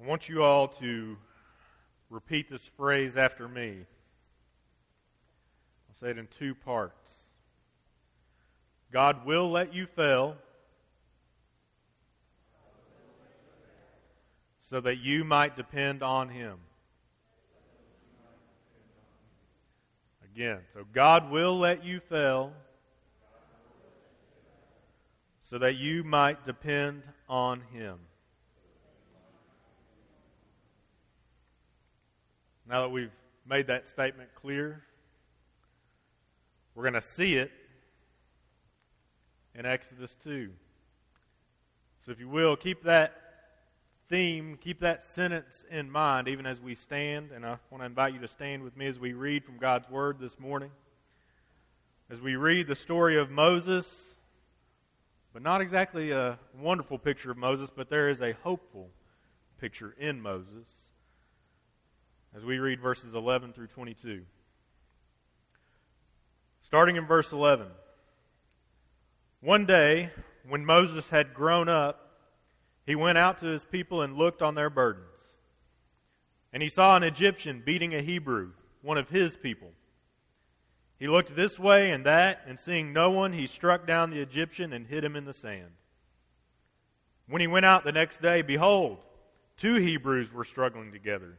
I want you all to repeat this phrase after me. I'll say it in two parts. God will let you fail so that you might depend on Him. Again, so God will let you fail so that you might depend on Him. Now that we've made that statement clear, we're going to see it in Exodus 2. So, if you will, keep that theme, keep that sentence in mind even as we stand. And I want to invite you to stand with me as we read from God's Word this morning. As we read the story of Moses, but not exactly a wonderful picture of Moses, but there is a hopeful picture in Moses as we read verses 11 through 22. Starting in verse 11. One day, when Moses had grown up, he went out to his people and looked on their burdens. And he saw an Egyptian beating a Hebrew, one of his people. He looked this way and that, and seeing no one, he struck down the Egyptian and hid him in the sand. When he went out the next day, behold, two Hebrews were struggling together.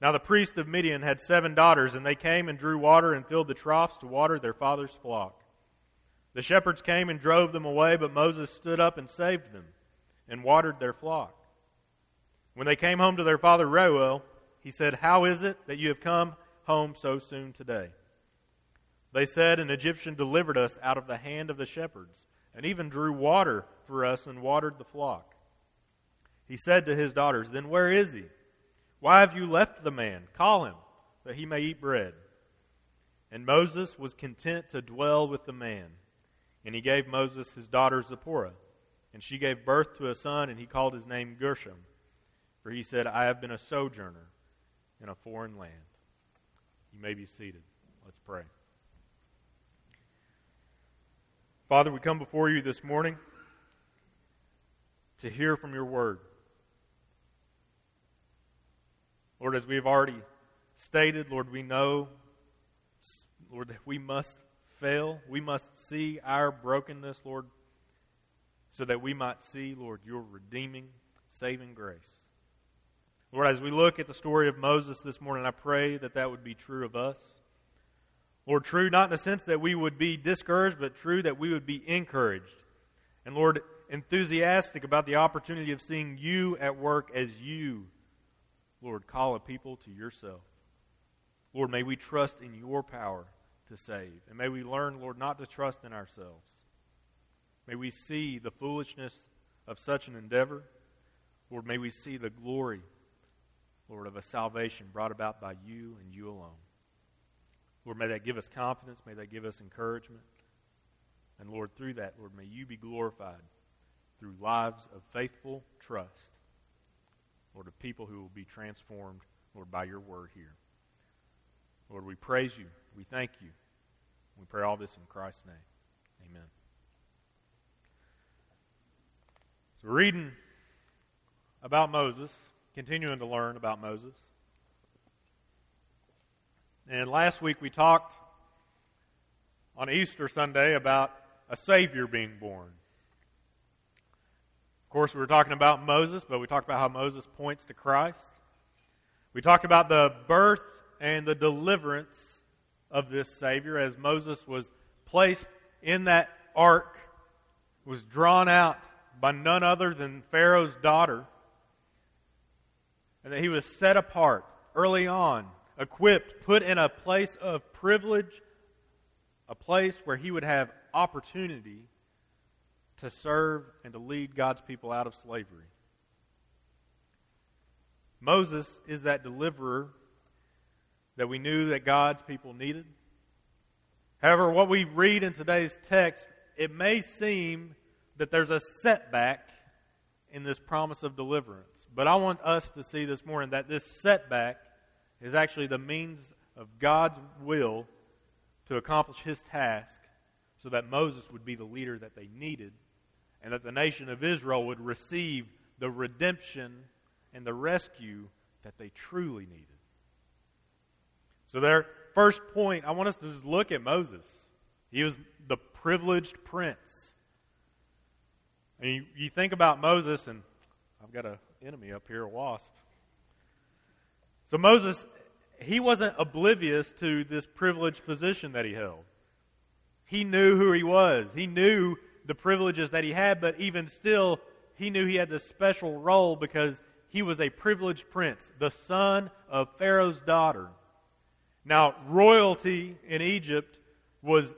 Now the priest of Midian had seven daughters, and they came and drew water and filled the troughs to water their father's flock. The shepherds came and drove them away, but Moses stood up and saved them and watered their flock. When they came home to their father Reuel, he said, How is it that you have come home so soon today? They said, An Egyptian delivered us out of the hand of the shepherds, and even drew water for us and watered the flock. He said to his daughters, Then where is he? Why have you left the man? Call him, that he may eat bread. And Moses was content to dwell with the man. And he gave Moses his daughter Zipporah. And she gave birth to a son, and he called his name Gershom. For he said, I have been a sojourner in a foreign land. You may be seated. Let's pray. Father, we come before you this morning to hear from your word. Lord, as we have already stated, Lord, we know, Lord, that we must fail. We must see our brokenness, Lord, so that we might see, Lord, your redeeming, saving grace. Lord, as we look at the story of Moses this morning, I pray that that would be true of us. Lord, true not in the sense that we would be discouraged, but true that we would be encouraged. And Lord, enthusiastic about the opportunity of seeing you at work as you Lord, call a people to yourself. Lord, may we trust in your power to save. And may we learn, Lord, not to trust in ourselves. May we see the foolishness of such an endeavor. Lord, may we see the glory, Lord, of a salvation brought about by you and you alone. Lord, may that give us confidence. May that give us encouragement. And Lord, through that, Lord, may you be glorified through lives of faithful trust Lord, of people who will be transformed, Lord, by your word here. Lord, we praise you. We thank you. We pray all this in Christ's name. Amen. So, we're reading about Moses, continuing to learn about Moses. And last week we talked on Easter Sunday about a Savior being born course, we were talking about Moses, but we talked about how Moses points to Christ. We talked about the birth and the deliverance of this Savior as Moses was placed in that ark, was drawn out by none other than Pharaoh's daughter, and that he was set apart early on, equipped, put in a place of privilege, a place where he would have opportunity to serve and to lead God's people out of slavery. Moses is that deliverer that we knew that God's people needed. However, what we read in today's text, it may seem that there's a setback in this promise of deliverance. But I want us to see this morning that this setback is actually the means of God's will to accomplish his task so that Moses would be the leader that they needed and that the nation of Israel would receive the redemption and the rescue that they truly needed. So, their first point, I want us to just look at Moses. He was the privileged prince. And you, you think about Moses, and I've got an enemy up here, a wasp. So, Moses, he wasn't oblivious to this privileged position that he held. He knew who he was, he knew the privileges that he had, but even still, he knew he had this special role because he was a privileged prince, the son of Pharaoh's daughter. Now, royalty in Egypt was,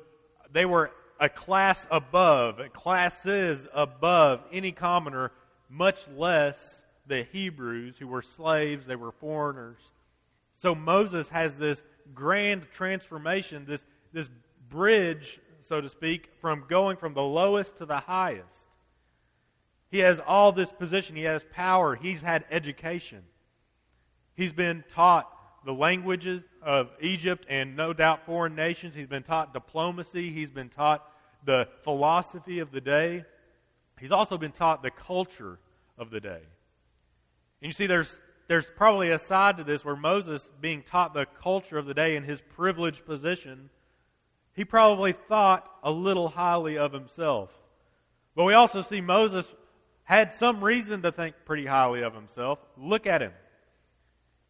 they were a class above, classes above any commoner, much less the Hebrews who were slaves, they were foreigners. So Moses has this grand transformation, this, this bridge, so to speak, from going from the lowest to the highest. He has all this position, he has power, he's had education. He's been taught the languages of Egypt and no doubt foreign nations. He's been taught diplomacy, he's been taught the philosophy of the day. He's also been taught the culture of the day. And you see, there's, there's probably a side to this where Moses, being taught the culture of the day in his privileged position, he probably thought a little highly of himself. But we also see Moses had some reason to think pretty highly of himself. Look at him.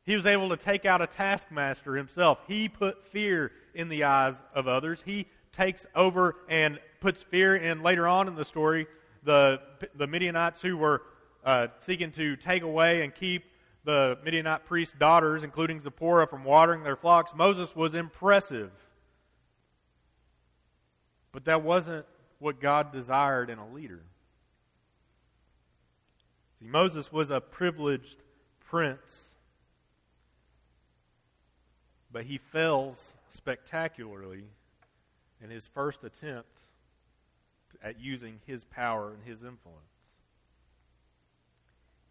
He was able to take out a taskmaster himself. He put fear in the eyes of others. He takes over and puts fear in later on in the story the, the Midianites who were uh, seeking to take away and keep the Midianite priest's daughters, including Zipporah, from watering their flocks. Moses was impressive. But that wasn't what God desired in a leader. See, Moses was a privileged prince, but he fails spectacularly in his first attempt at using his power and his influence.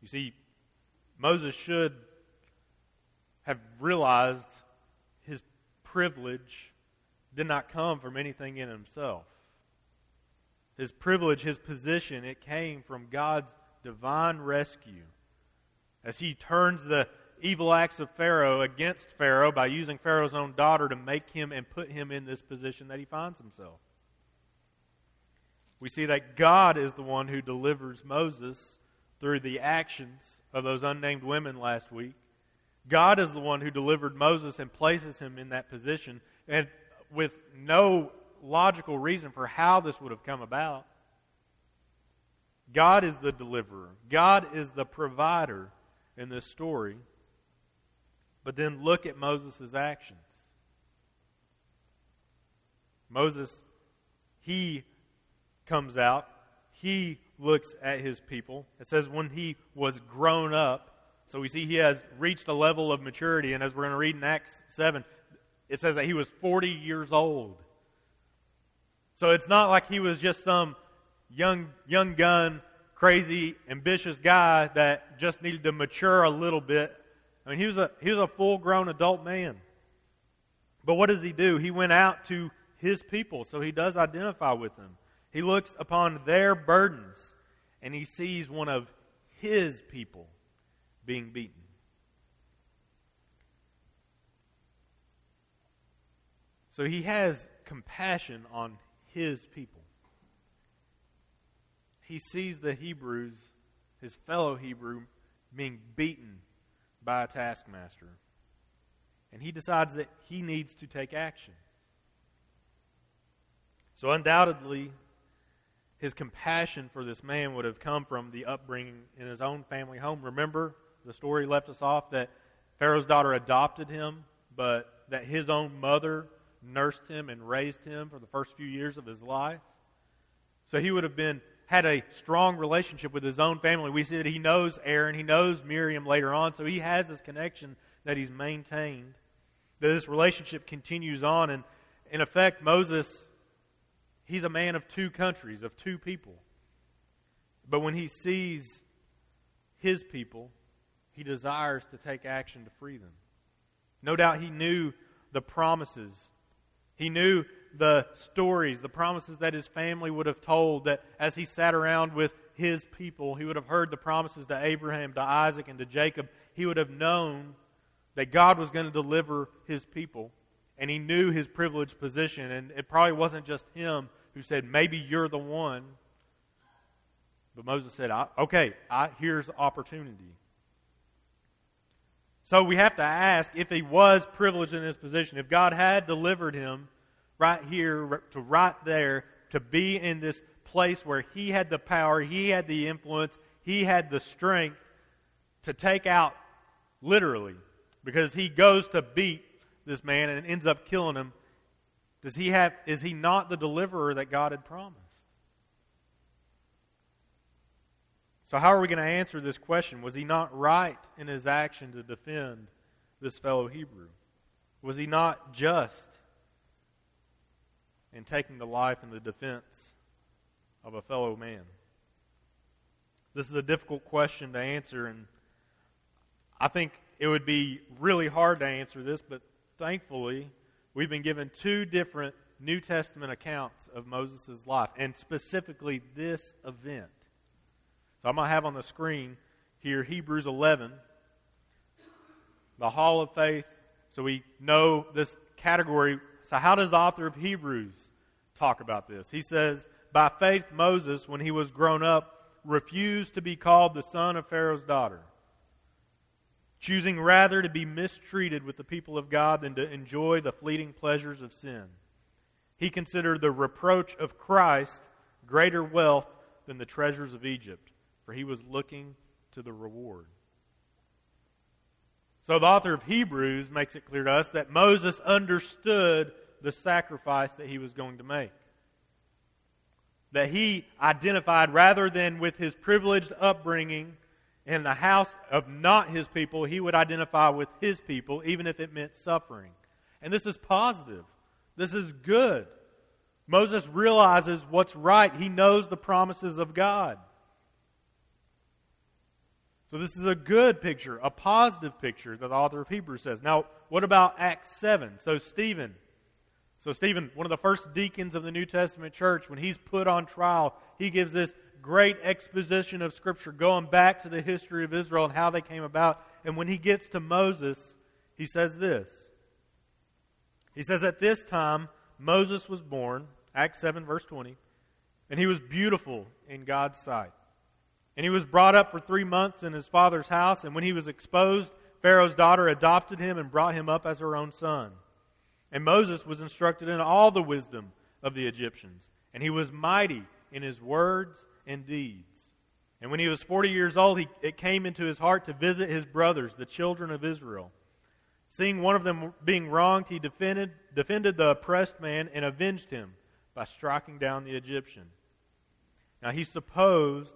You see, Moses should have realized his privilege did not come from anything in himself. His privilege, his position, it came from God's divine rescue. As he turns the evil acts of Pharaoh against Pharaoh by using Pharaoh's own daughter to make him and put him in this position that he finds himself. We see that God is the one who delivers Moses through the actions of those unnamed women last week. God is the one who delivered Moses and places him in that position, and with no logical reason for how this would have come about. God is the deliverer, God is the provider in this story. But then look at Moses' actions. Moses, he comes out, he looks at his people. It says when he was grown up, so we see he has reached a level of maturity, and as we're going to read in Acts 7, it says that he was 40 years old. So it's not like he was just some young, young gun, crazy, ambitious guy that just needed to mature a little bit I mean, he was a, he was a full grown adult man. But what does he do? He went out to his people, so he does identify with them. He looks upon their burdens, and he sees one of his people being beaten. So he has compassion on his people. He sees the Hebrews, his fellow Hebrew, being beaten by a taskmaster. And he decides that he needs to take action. So, undoubtedly, his compassion for this man would have come from the upbringing in his own family home. Remember, the story left us off that Pharaoh's daughter adopted him, but that his own mother nursed him and raised him for the first few years of his life. So he would have been had a strong relationship with his own family. We see that he knows Aaron, he knows Miriam later on, so he has this connection that he's maintained. that this relationship continues on. And in effect, Moses, he's a man of two countries, of two people. But when he sees his people, he desires to take action to free them. No doubt he knew the promises. He knew the stories, the promises that his family would have told, that as he sat around with his people, he would have heard the promises to Abraham, to Isaac, and to Jacob. He would have known that God was going to deliver his people. And he knew his privileged position. And it probably wasn't just him who said, Maybe you're the one. But Moses said, Okay, I, here's opportunity. So we have to ask if he was privileged in his position, if God had delivered him right here to right there to be in this place where he had the power, he had the influence, he had the strength to take out literally because he goes to beat this man and ends up killing him. Does he have is he not the deliverer that God had promised? So, how are we going to answer this question? Was he not right in his action to defend this fellow Hebrew? Was he not just in taking the life and the defense of a fellow man? This is a difficult question to answer, and I think it would be really hard to answer this, but thankfully, we've been given two different New Testament accounts of Moses' life, and specifically this event. So I'm going to have on the screen here Hebrews 11, the hall of faith. So we know this category. So, how does the author of Hebrews talk about this? He says, By faith, Moses, when he was grown up, refused to be called the son of Pharaoh's daughter, choosing rather to be mistreated with the people of God than to enjoy the fleeting pleasures of sin. He considered the reproach of Christ greater wealth than the treasures of Egypt for he was looking to the reward. So the author of Hebrews makes it clear to us that Moses understood the sacrifice that he was going to make. That he identified, rather than with his privileged upbringing in the house of not his people, he would identify with his people, even if it meant suffering. And this is positive. This is good. Moses realizes what's right. He knows the promises of God. So this is a good picture, a positive picture that the author of Hebrews says. Now, what about Acts 7? So Stephen. So Stephen, one of the first deacons of the New Testament church, when he's put on trial, he gives this great exposition of Scripture going back to the history of Israel and how they came about. And when he gets to Moses, he says this. He says, At this time, Moses was born, Acts 7, verse 20, and he was beautiful in God's sight and he was brought up for three months in his father's house, and when he was exposed, Pharaoh's daughter adopted him and brought him up as her own son. And Moses was instructed in all the wisdom of the Egyptians, and he was mighty in his words and deeds. And when he was 40 years old, he, it came into his heart to visit his brothers, the children of Israel. Seeing one of them being wronged, he defended, defended the oppressed man and avenged him by striking down the Egyptian. Now he supposed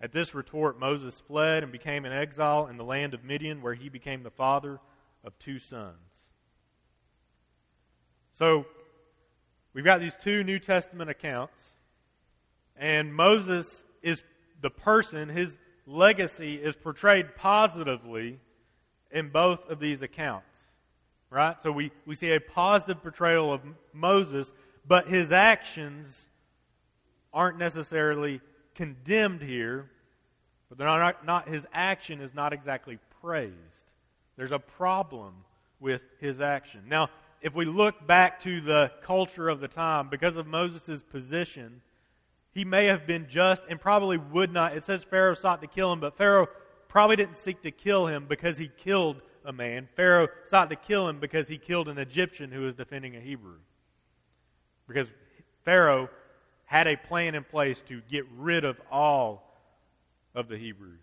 At this retort, Moses fled and became an exile in the land of Midian, where he became the father of two sons. So, we've got these two New Testament accounts, and Moses is the person, his legacy is portrayed positively in both of these accounts. Right? So we, we see a positive portrayal of Moses, but his actions aren't necessarily condemned here, but not, not, his action is not exactly praised. There's a problem with his action. Now, if we look back to the culture of the time, because of Moses' position, he may have been just and probably would not. It says Pharaoh sought to kill him, but Pharaoh probably didn't seek to kill him because he killed a man. Pharaoh sought to kill him because he killed an Egyptian who was defending a Hebrew. Because Pharaoh had a plan in place to get rid of all of the Hebrews.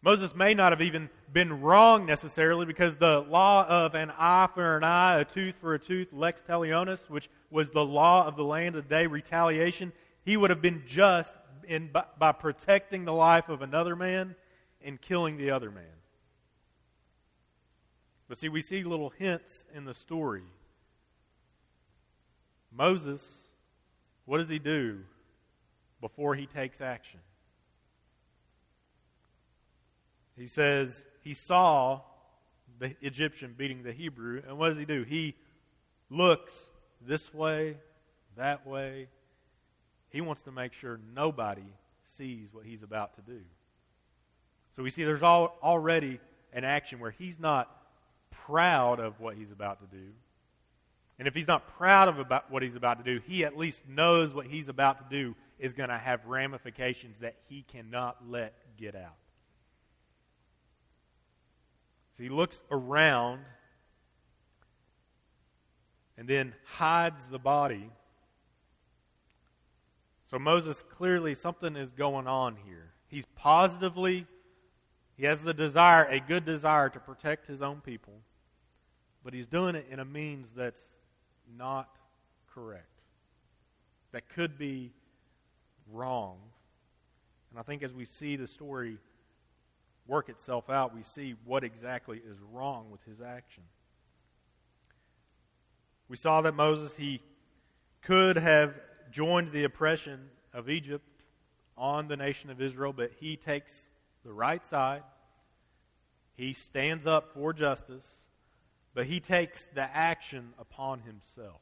Moses may not have even been wrong necessarily because the law of an eye for an eye, a tooth for a tooth, lex talionis, which was the law of the land of the day, retaliation, he would have been just in, by, by protecting the life of another man and killing the other man. But see, we see little hints in the story. Moses, what does he do before he takes action? He says he saw the Egyptian beating the Hebrew, and what does he do? He looks this way, that way. He wants to make sure nobody sees what he's about to do. So we see there's already an action where he's not proud of what he's about to do. And if he's not proud of about what he's about to do, he at least knows what he's about to do is going to have ramifications that he cannot let get out. So he looks around and then hides the body. So Moses clearly, something is going on here. He's positively, he has the desire, a good desire to protect his own people, but he's doing it in a means that's not correct, that could be wrong. And I think as we see the story work itself out, we see what exactly is wrong with his action. We saw that Moses, he could have joined the oppression of Egypt on the nation of Israel, but he takes the right side. He stands up for justice, but he takes the action upon himself.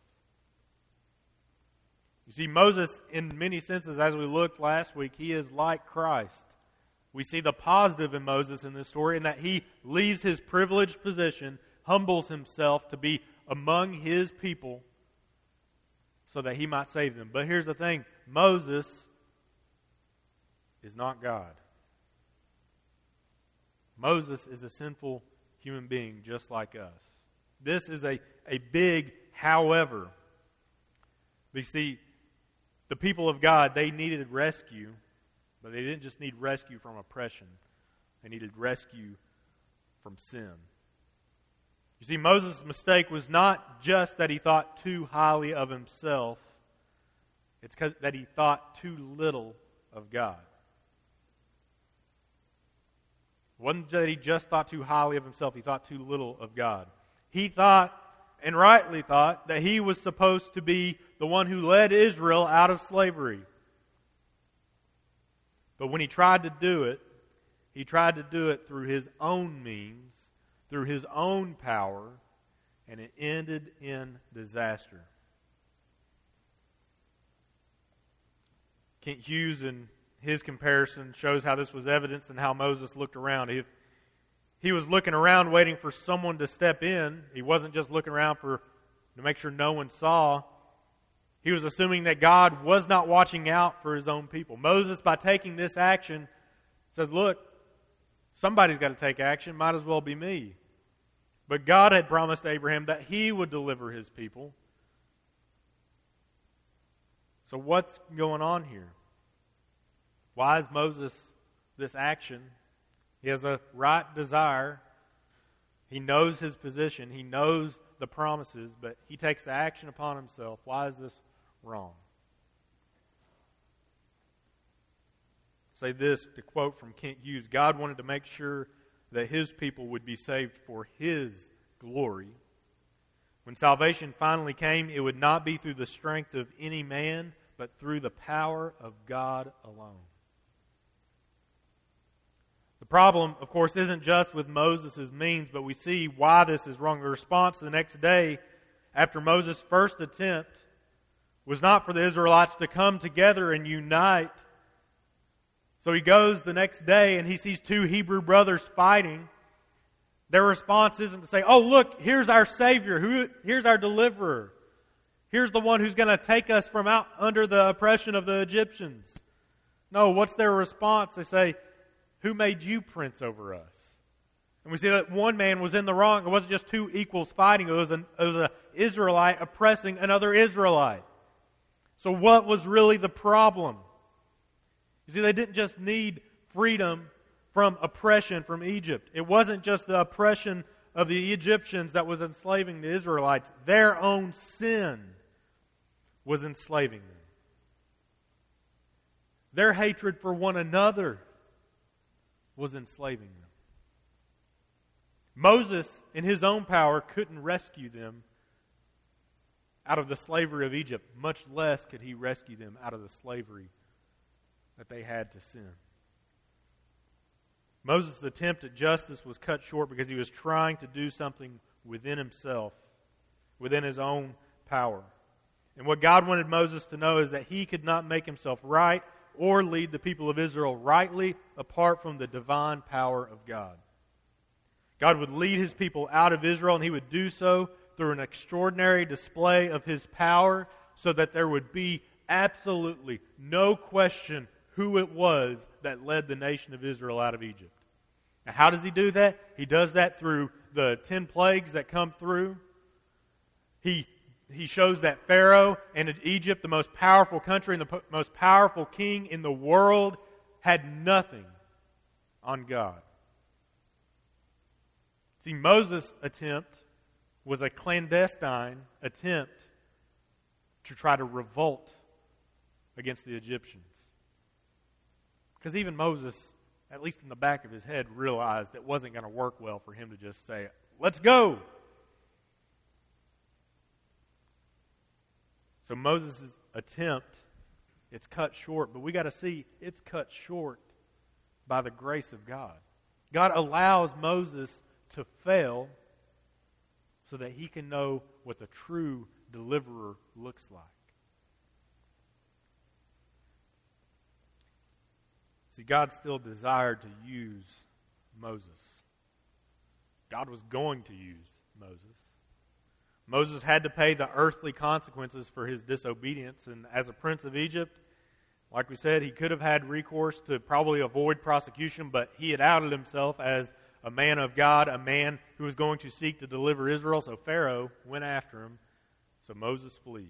You see, Moses, in many senses, as we looked last week, he is like Christ. We see the positive in Moses in this story in that he leaves his privileged position, humbles himself to be among his people so that he might save them. But here's the thing Moses is not God. Moses is a sinful human being just like us. This is a, a big however. We see the people of God, they needed rescue but they didn't just need rescue from oppression, they needed rescue from sin. You see, Moses' mistake was not just that he thought too highly of himself, it's because that he thought too little of God. It wasn't that he just thought too highly of himself, he thought too little of God. He thought, and rightly thought, that he was supposed to be the one who led Israel out of slavery. But when he tried to do it, he tried to do it through his own means, through his own power, and it ended in disaster. Kent Hughes, in his comparison, shows how this was evidenced and how Moses looked around. He was looking around waiting for someone to step in, he wasn't just looking around for to make sure no one saw. He was assuming that God was not watching out for his own people. Moses, by taking this action, says, Look, somebody's got to take action. Might as well be me. But God had promised Abraham that he would deliver his people. So, what's going on here? Why is Moses this action? He has a right desire. He knows his position. He knows the promises, but he takes the action upon himself. Why is this wrong. Say this to quote from Kent Hughes God wanted to make sure that his people would be saved for his glory. When salvation finally came, it would not be through the strength of any man, but through the power of God alone. The problem, of course, isn't just with Moses' means, but we see why this is wrong. The response the next day, after Moses' first attempt was not for the Israelites to come together and unite. So he goes the next day and he sees two Hebrew brothers fighting. Their response isn't to say, Oh, look, here's our Savior. Who, here's our deliverer. Here's the one who's going to take us from out under the oppression of the Egyptians. No, what's their response? They say, Who made you prince over us? And we see that one man was in the wrong. It wasn't just two equals fighting, it was an it was an Israelite oppressing another Israelite. So, what was really the problem? You see, they didn't just need freedom from oppression from Egypt. It wasn't just the oppression of the Egyptians that was enslaving the Israelites, their own sin was enslaving them. Their hatred for one another was enslaving them. Moses, in his own power, couldn't rescue them out of the slavery of Egypt, much less could he rescue them out of the slavery that they had to sin. Moses' attempt at justice was cut short because he was trying to do something within himself, within his own power. And what God wanted Moses to know is that he could not make himself right or lead the people of Israel rightly apart from the divine power of God. God would lead his people out of Israel, and he would do so through an extraordinary display of his power so that there would be absolutely no question who it was that led the nation of Israel out of Egypt. Now, how does he do that? He does that through the ten plagues that come through. He, he shows that Pharaoh and Egypt, the most powerful country and the most powerful king in the world, had nothing on God. See, Moses' attempt was a clandestine attempt to try to revolt against the Egyptians. Because even Moses, at least in the back of his head, realized it wasn't going to work well for him to just say, Let's go. So Moses' attempt, it's cut short, but we got to see it's cut short by the grace of God. God allows Moses to fail so that he can know what the true deliverer looks like. See, God still desired to use Moses. God was going to use Moses. Moses had to pay the earthly consequences for his disobedience, and as a prince of Egypt, like we said, he could have had recourse to probably avoid prosecution, but he had outed himself as a man of God, a man who was going to seek to deliver Israel. So Pharaoh went after him. So Moses flees.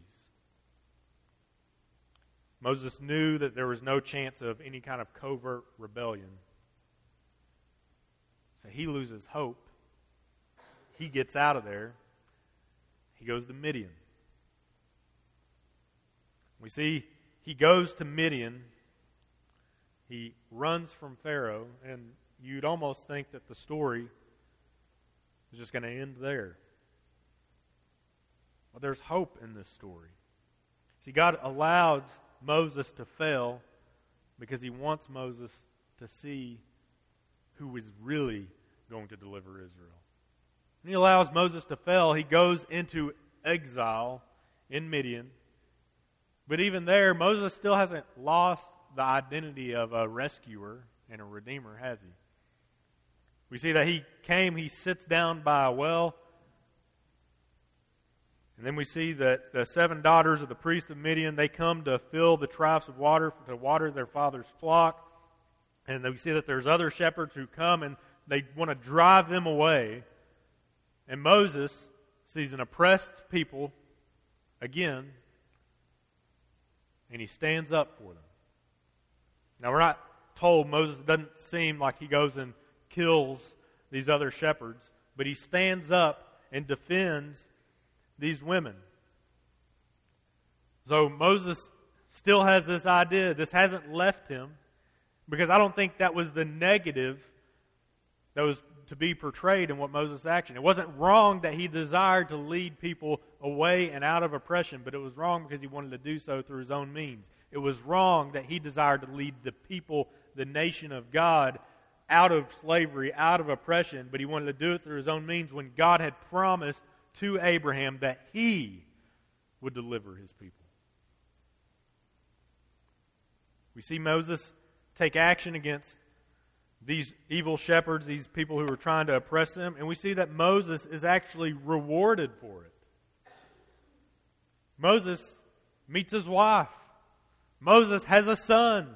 Moses knew that there was no chance of any kind of covert rebellion. So he loses hope. He gets out of there. He goes to Midian. We see he goes to Midian. He runs from Pharaoh, and you'd almost think that the story is just going to end there. But there's hope in this story. See, God allows Moses to fail because he wants Moses to see who is really going to deliver Israel. And he allows Moses to fail. He goes into exile in Midian. But even there, Moses still hasn't lost the identity of a rescuer and a redeemer, has he? We see that he came, he sits down by a well. And then we see that the seven daughters of the priest of Midian, they come to fill the troughs of water to water their father's flock. And we see that there's other shepherds who come and they want to drive them away. And Moses sees an oppressed people again, and he stands up for them. Now, we're not told, Moses doesn't seem like he goes and kills these other shepherds, but he stands up and defends these women. So Moses still has this idea. This hasn't left him because I don't think that was the negative that was to be portrayed in what Moses' action. It wasn't wrong that he desired to lead people away and out of oppression, but it was wrong because he wanted to do so through his own means. It was wrong that he desired to lead the people, the nation of God, out of slavery, out of oppression, but he wanted to do it through his own means when God had promised to Abraham that he would deliver his people. We see Moses take action against these evil shepherds, these people who were trying to oppress them, and we see that Moses is actually rewarded for it. Moses meets his wife. Moses has a son.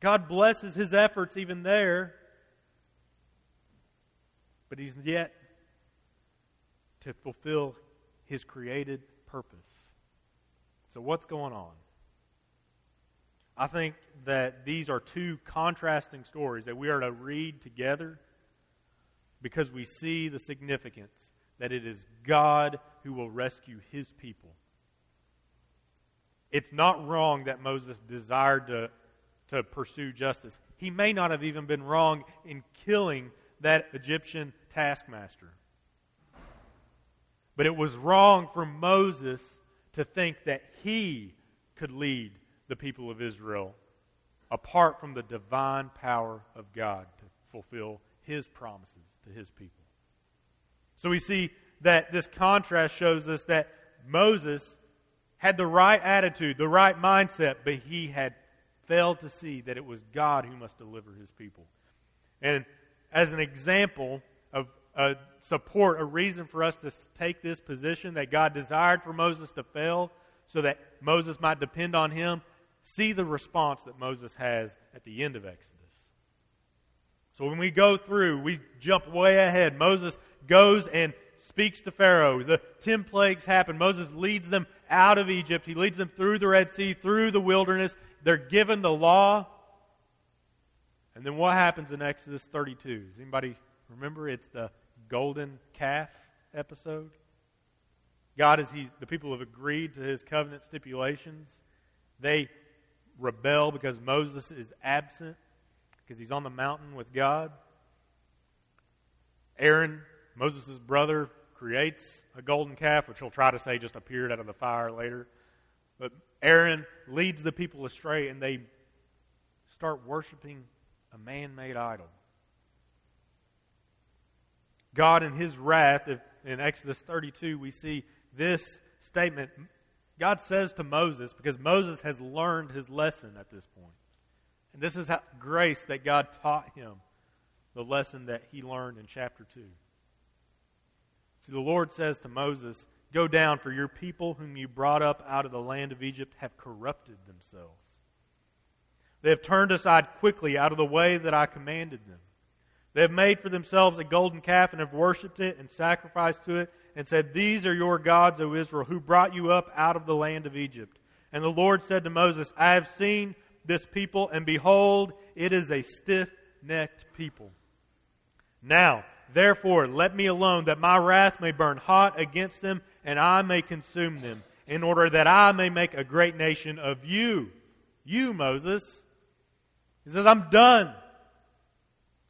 God blesses his efforts even there. but he's yet to fulfill his created purpose. So, what's going on? I think that these are two contrasting stories that we are to read together because we see the significance that it is God who will rescue his people. It's not wrong that Moses desired to, to pursue justice. He may not have even been wrong in killing that Egyptian taskmaster. But it was wrong for Moses to think that he could lead the people of Israel apart from the divine power of God to fulfill his promises to his people. So we see that this contrast shows us that Moses had the right attitude, the right mindset, but he had failed to see that it was God who must deliver his people. And as an example of a support, a reason for us to take this position that God desired for Moses to fail so that Moses might depend on him, see the response that Moses has at the end of Exodus. So when we go through, we jump way ahead. Moses goes and speaks to Pharaoh. The ten plagues happen. Moses leads them out of Egypt. He leads them through the Red Sea, through the wilderness. They're given the law. And then what happens in Exodus 32? Does anybody remember? It's the golden calf episode. God, as he's, the people have agreed to his covenant stipulations, they rebel because Moses is absent, because he's on the mountain with God. Aaron, Moses' brother, creates a golden calf, which he'll try to say just appeared out of the fire later. But Aaron leads the people astray, and they start worshiping a man made idol. God, in his wrath, in Exodus 32, we see this statement. God says to Moses, because Moses has learned his lesson at this. And this is how, grace that God taught him, the lesson that he learned in chapter 2. See, the Lord says to Moses, Go down, for your people whom you brought up out of the land of Egypt have corrupted themselves. They have turned aside quickly out of the way that I commanded them. They have made for themselves a golden calf and have worshipped it and sacrificed to it and said, These are your gods, O Israel, who brought you up out of the land of Egypt. And the Lord said to Moses, I have seen this people, and behold, it is a stiff necked people. Now, therefore, let me alone, that my wrath may burn hot against them, and I may consume them, in order that I may make a great nation of you. You, Moses. He says, I'm done.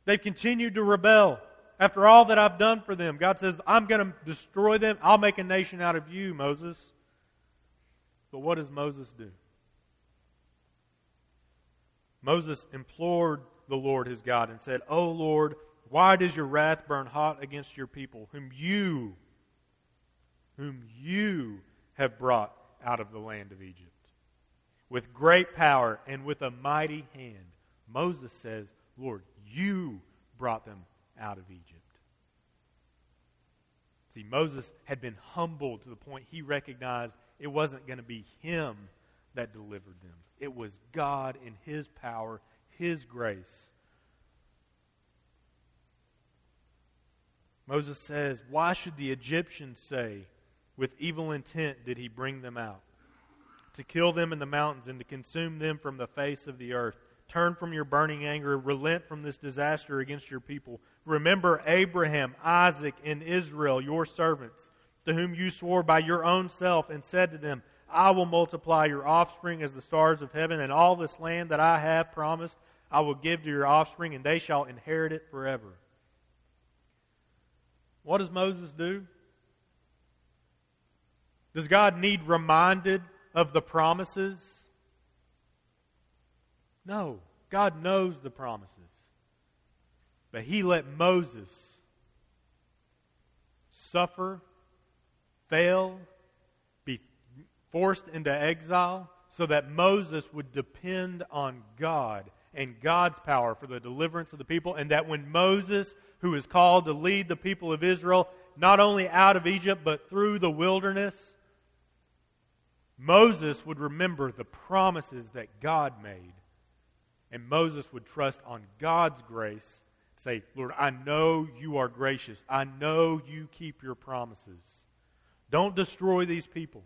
They've continued to rebel. After all that I've done for them, God says, I'm going to destroy them. I'll make a nation out of you, Moses. But what does Moses do? Moses implored the Lord his God and said, O Lord, why does your wrath burn hot against your people, whom you, whom you have brought out of the land of Egypt? With great power and with a mighty hand. Moses says, Lord, you brought them out of Egypt. See, Moses had been humbled to the point he recognized it wasn't going to be him that delivered them. It was God in his power, his grace. Moses says, Why should the Egyptians say, with evil intent did he bring them out? To kill them in the mountains and to consume them from the face of the earth. Turn from your burning anger. Relent from this disaster against your people. Remember Abraham, Isaac, and Israel, your servants, to whom you swore by your own self and said to them, I will multiply your offspring as the stars of heaven, and all this land that I have promised I will give to your offspring, and they shall inherit it forever. What does Moses do? Does God need reminded of the promises? No, God knows the promises. But he let Moses suffer, fail, be forced into exile, so that Moses would depend on God and God's power for the deliverance of the people, and that when Moses, who is called to lead the people of Israel, not only out of Egypt, but through the wilderness, Moses would remember the promises that God made and Moses would trust on God's grace, Say, Lord, I know you are gracious. I know you keep your promises. Don't destroy these people.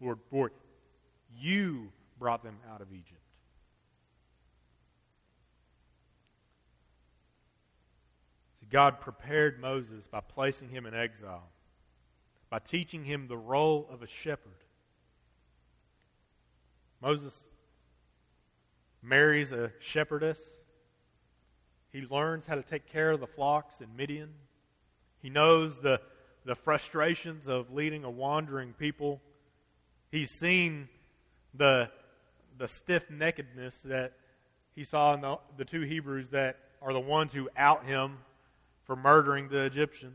Lord, for you brought them out of Egypt. See, God prepared Moses by placing him in exile, by teaching him the role of a shepherd. Moses marries a shepherdess. He learns how to take care of the flocks in Midian. He knows the, the frustrations of leading a wandering people. He's seen the, the stiff neckedness that he saw in the, the two Hebrews that are the ones who out him for murdering the Egyptian.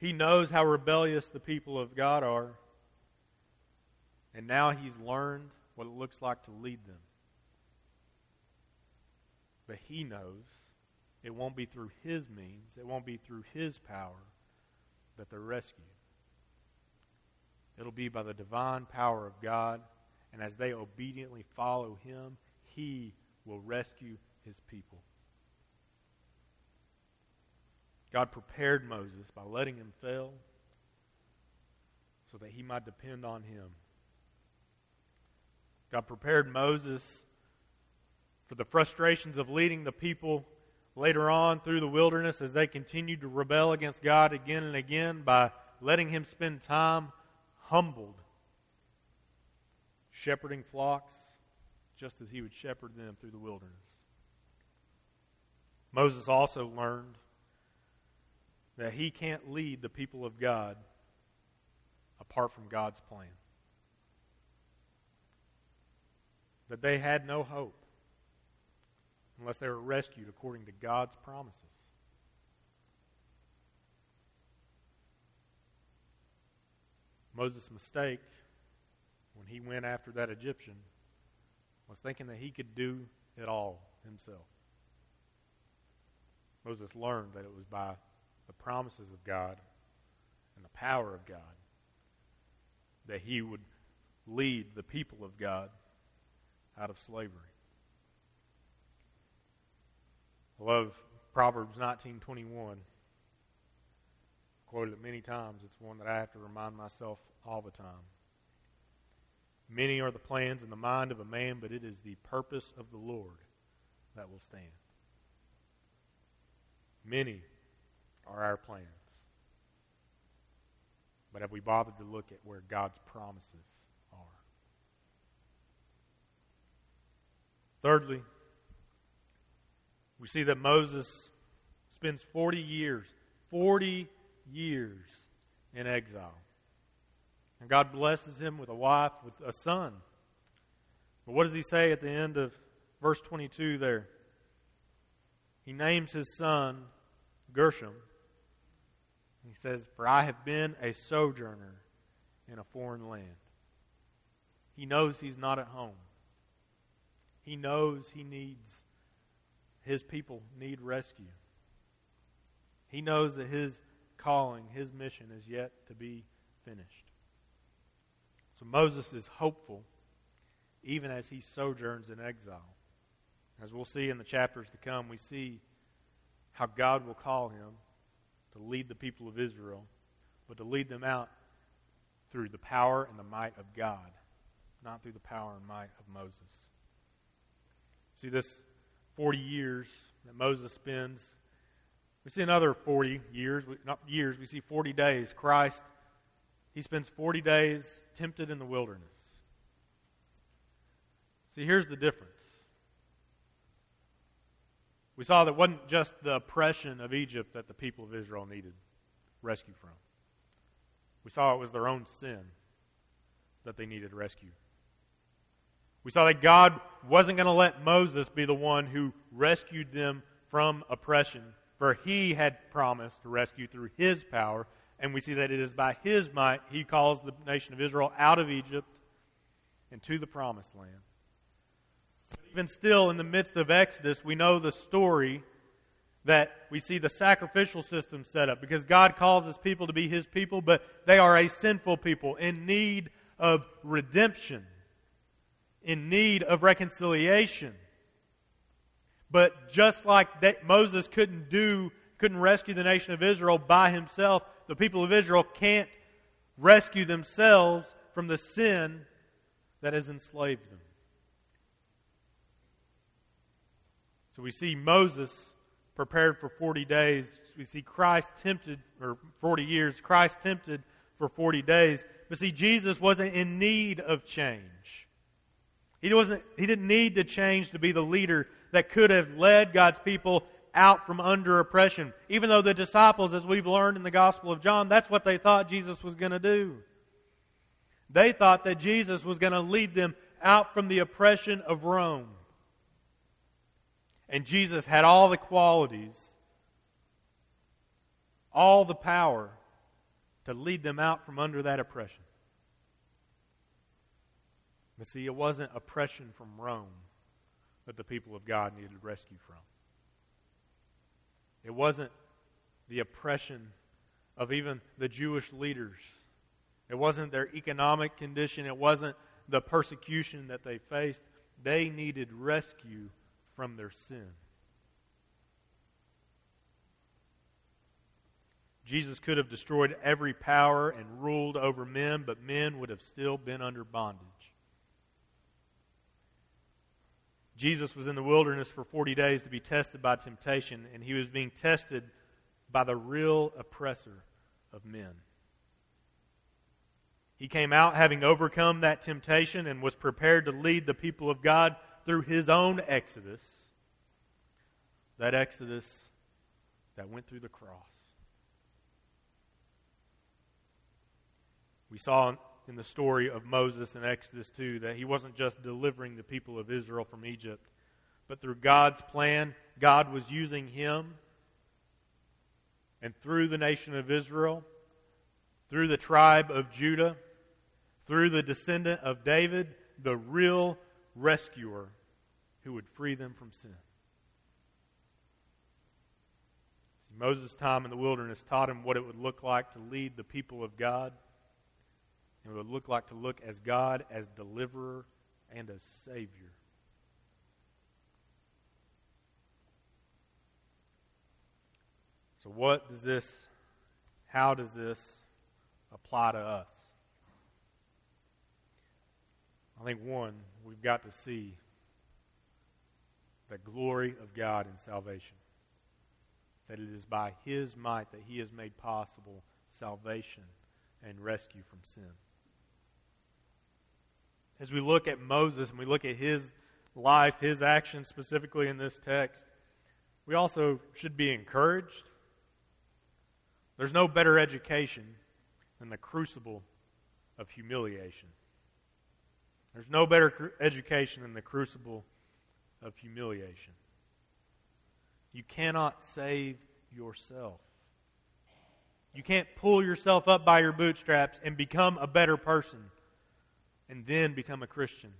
He knows how rebellious the people of God are. And now he's learned what it looks like to lead them. But he knows it won't be through his means, it won't be through his power that they're rescued. It'll be by the divine power of God, and as they obediently follow him, he will rescue his people. God prepared Moses by letting him fail so that he might depend on him. God prepared Moses for the frustrations of leading the people later on through the wilderness as they continued to rebel against God again and again by letting him spend time humbled, shepherding flocks just as he would shepherd them through the wilderness. Moses also learned that he can't lead the people of God apart from God's plan. That they had no hope unless they were rescued according to God's promises. Moses' mistake when he went after that Egyptian was thinking that he could do it all himself. Moses learned that it was by the promises of God and the power of God that he would lead the people of God out of slavery. I love Proverbs 19:21. Quoted it many times. It's one that I have to remind myself all the time. Many are the plans in the mind of a man, but it is the purpose of the Lord that will stand. Many are our plans. But have we bothered to look at where God's promises are? Thirdly, we see that Moses spends 40 years, 40 years in exile. And God blesses him with a wife, with a son. But what does he say at the end of verse 22 there? He names his son Gershom. He says, For I have been a sojourner in a foreign land. He knows he's not at home. He knows he needs, his people need rescue. He knows that his calling, his mission is yet to be finished. So Moses is hopeful even as he sojourns in exile. As we'll see in the chapters to come, we see how God will call him to lead the people of Israel, but to lead them out through the power and the might of God, not through the power and might of Moses. See, this 40 years that Moses spends, we see another 40 years, not years, we see 40 days. Christ, he spends 40 days tempted in the wilderness. See, here's the difference. We saw that wasn't just the oppression of Egypt that the people of Israel needed rescue from. We saw it was their own sin that they needed rescue. We saw that God wasn't going to let Moses be the one who rescued them from oppression, for he had promised to rescue through his power. And we see that it is by his might he calls the nation of Israel out of Egypt and to the promised land. But Even still, in the midst of Exodus, we know the story that we see the sacrificial system set up because God calls his people to be his people, but they are a sinful people in need of redemption, in need of reconciliation. But just like that, Moses couldn't do, couldn't rescue the nation of Israel by himself, the people of Israel can't rescue themselves from the sin that has enslaved them. So we see Moses prepared for 40 days. We see Christ tempted, or 40 years, Christ tempted for 40 days. But see, Jesus wasn't in need of change. He, wasn't, he didn't need to change to be the leader that could have led God's people out from under oppression. Even though the disciples, as we've learned in the Gospel of John, that's what they thought Jesus was going to do. They thought that Jesus was going to lead them out from the oppression of Rome. And Jesus had all the qualities, all the power to lead them out from under that oppression. But see, it wasn't oppression from Rome that the people of God needed rescue from. It wasn't the oppression of even the Jewish leaders. It wasn't their economic condition. It wasn't the persecution that they faced. They needed rescue from their sin. Jesus could have destroyed every power and ruled over men, but men would have still been under bondage. Jesus was in the wilderness for 40 days to be tested by temptation, and he was being tested by the real oppressor of men. He came out having overcome that temptation and was prepared to lead the people of God through his own exodus. That exodus that went through the cross. We saw in the story of Moses in Exodus 2 that he wasn't just delivering the people of Israel from Egypt, but through God's plan, God was using him and through the nation of Israel, through the tribe of Judah, through the descendant of David, the real rescuer who would free them from sin. Moses' time in the wilderness taught him what it would look like to lead the people of God and what it would look like to look as God as deliverer and as Savior. So, what does this, how does this apply to us? I think one, we've got to see the glory of God in salvation. That it is by His might that He has made possible salvation and rescue from sin as we look at Moses and we look at his life, his actions specifically in this text, we also should be encouraged. There's no better education than the crucible of humiliation. There's no better education than the crucible of humiliation. You cannot save yourself. You can't pull yourself up by your bootstraps and become a better person and then become a Christian.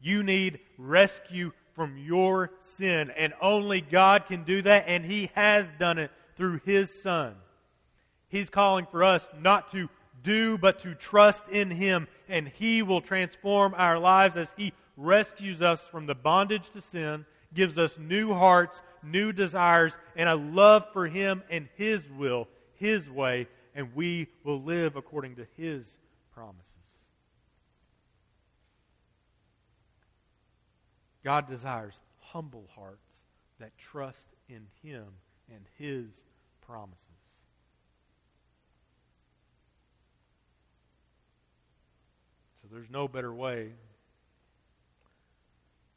You need rescue from your sin, and only God can do that, and He has done it through His Son. He's calling for us not to do, but to trust in Him, and He will transform our lives as He rescues us from the bondage to sin, gives us new hearts, new desires, and a love for Him and His will, His way, and we will live according to His promises. God desires humble hearts that trust in Him and His promises. So there's no better way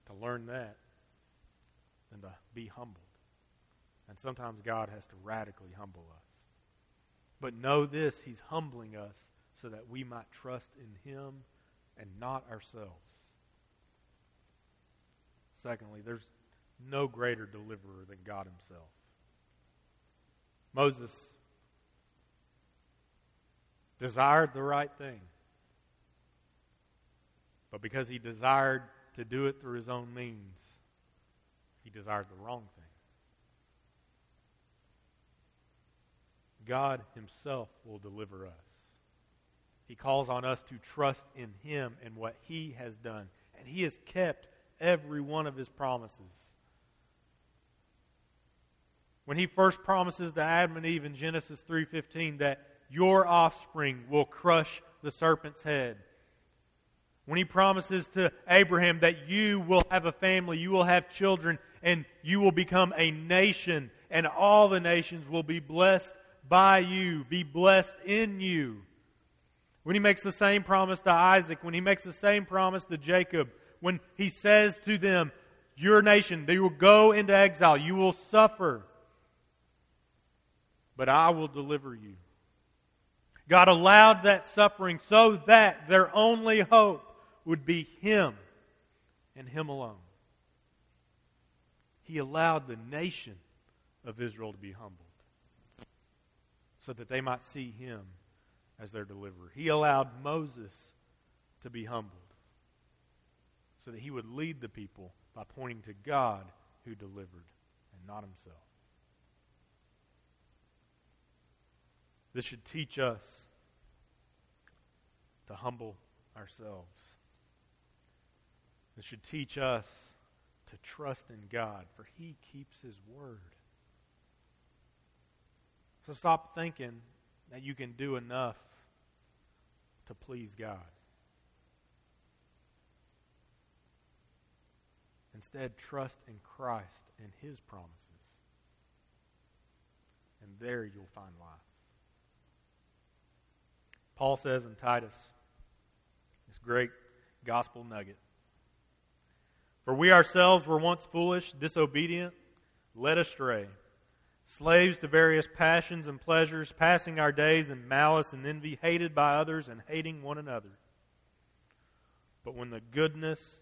to learn that than to be humbled. And sometimes God has to radically humble us. But know this He's humbling us so that we might trust in Him and not ourselves. Secondly, there's no greater deliverer than God Himself. Moses desired the right thing, but because he desired to do it through his own means, he desired the wrong thing. God Himself will deliver us. He calls on us to trust in Him and what He has done. And He has kept every one of his promises. When he first promises to Adam and Eve in Genesis 3:15 that your offspring will crush the serpent's head. When he promises to Abraham that you will have a family, you will have children, and you will become a nation, and all the nations will be blessed by you, be blessed in you. When he makes the same promise to Isaac, when he makes the same promise to Jacob, when he says to them, Your nation, they will go into exile, you will suffer, but I will deliver you. God allowed that suffering so that their only hope would be Him and Him alone. He allowed the nation of Israel to be humbled so that they might see Him as their deliverer. He allowed Moses to be humbled so that he would lead the people by pointing to God who delivered and not himself. This should teach us to humble ourselves. This should teach us to trust in God, for He keeps His word. So stop thinking that you can do enough to please God. Instead, trust in Christ and His promises. And there you'll find life. Paul says in Titus, this great gospel nugget For we ourselves were once foolish, disobedient, led astray, slaves to various passions and pleasures, passing our days in malice and envy, hated by others and hating one another. But when the goodness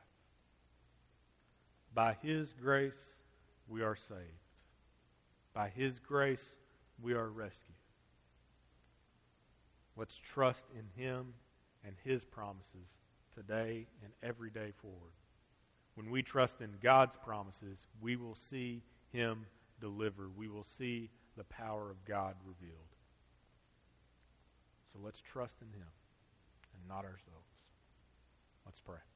By his grace, we are saved. By his grace, we are rescued. Let's trust in Him and His promises today and every day forward. When we trust in God's promises, we will see Him deliver. We will see the power of God revealed. So let's trust in Him and not ourselves. Let's pray.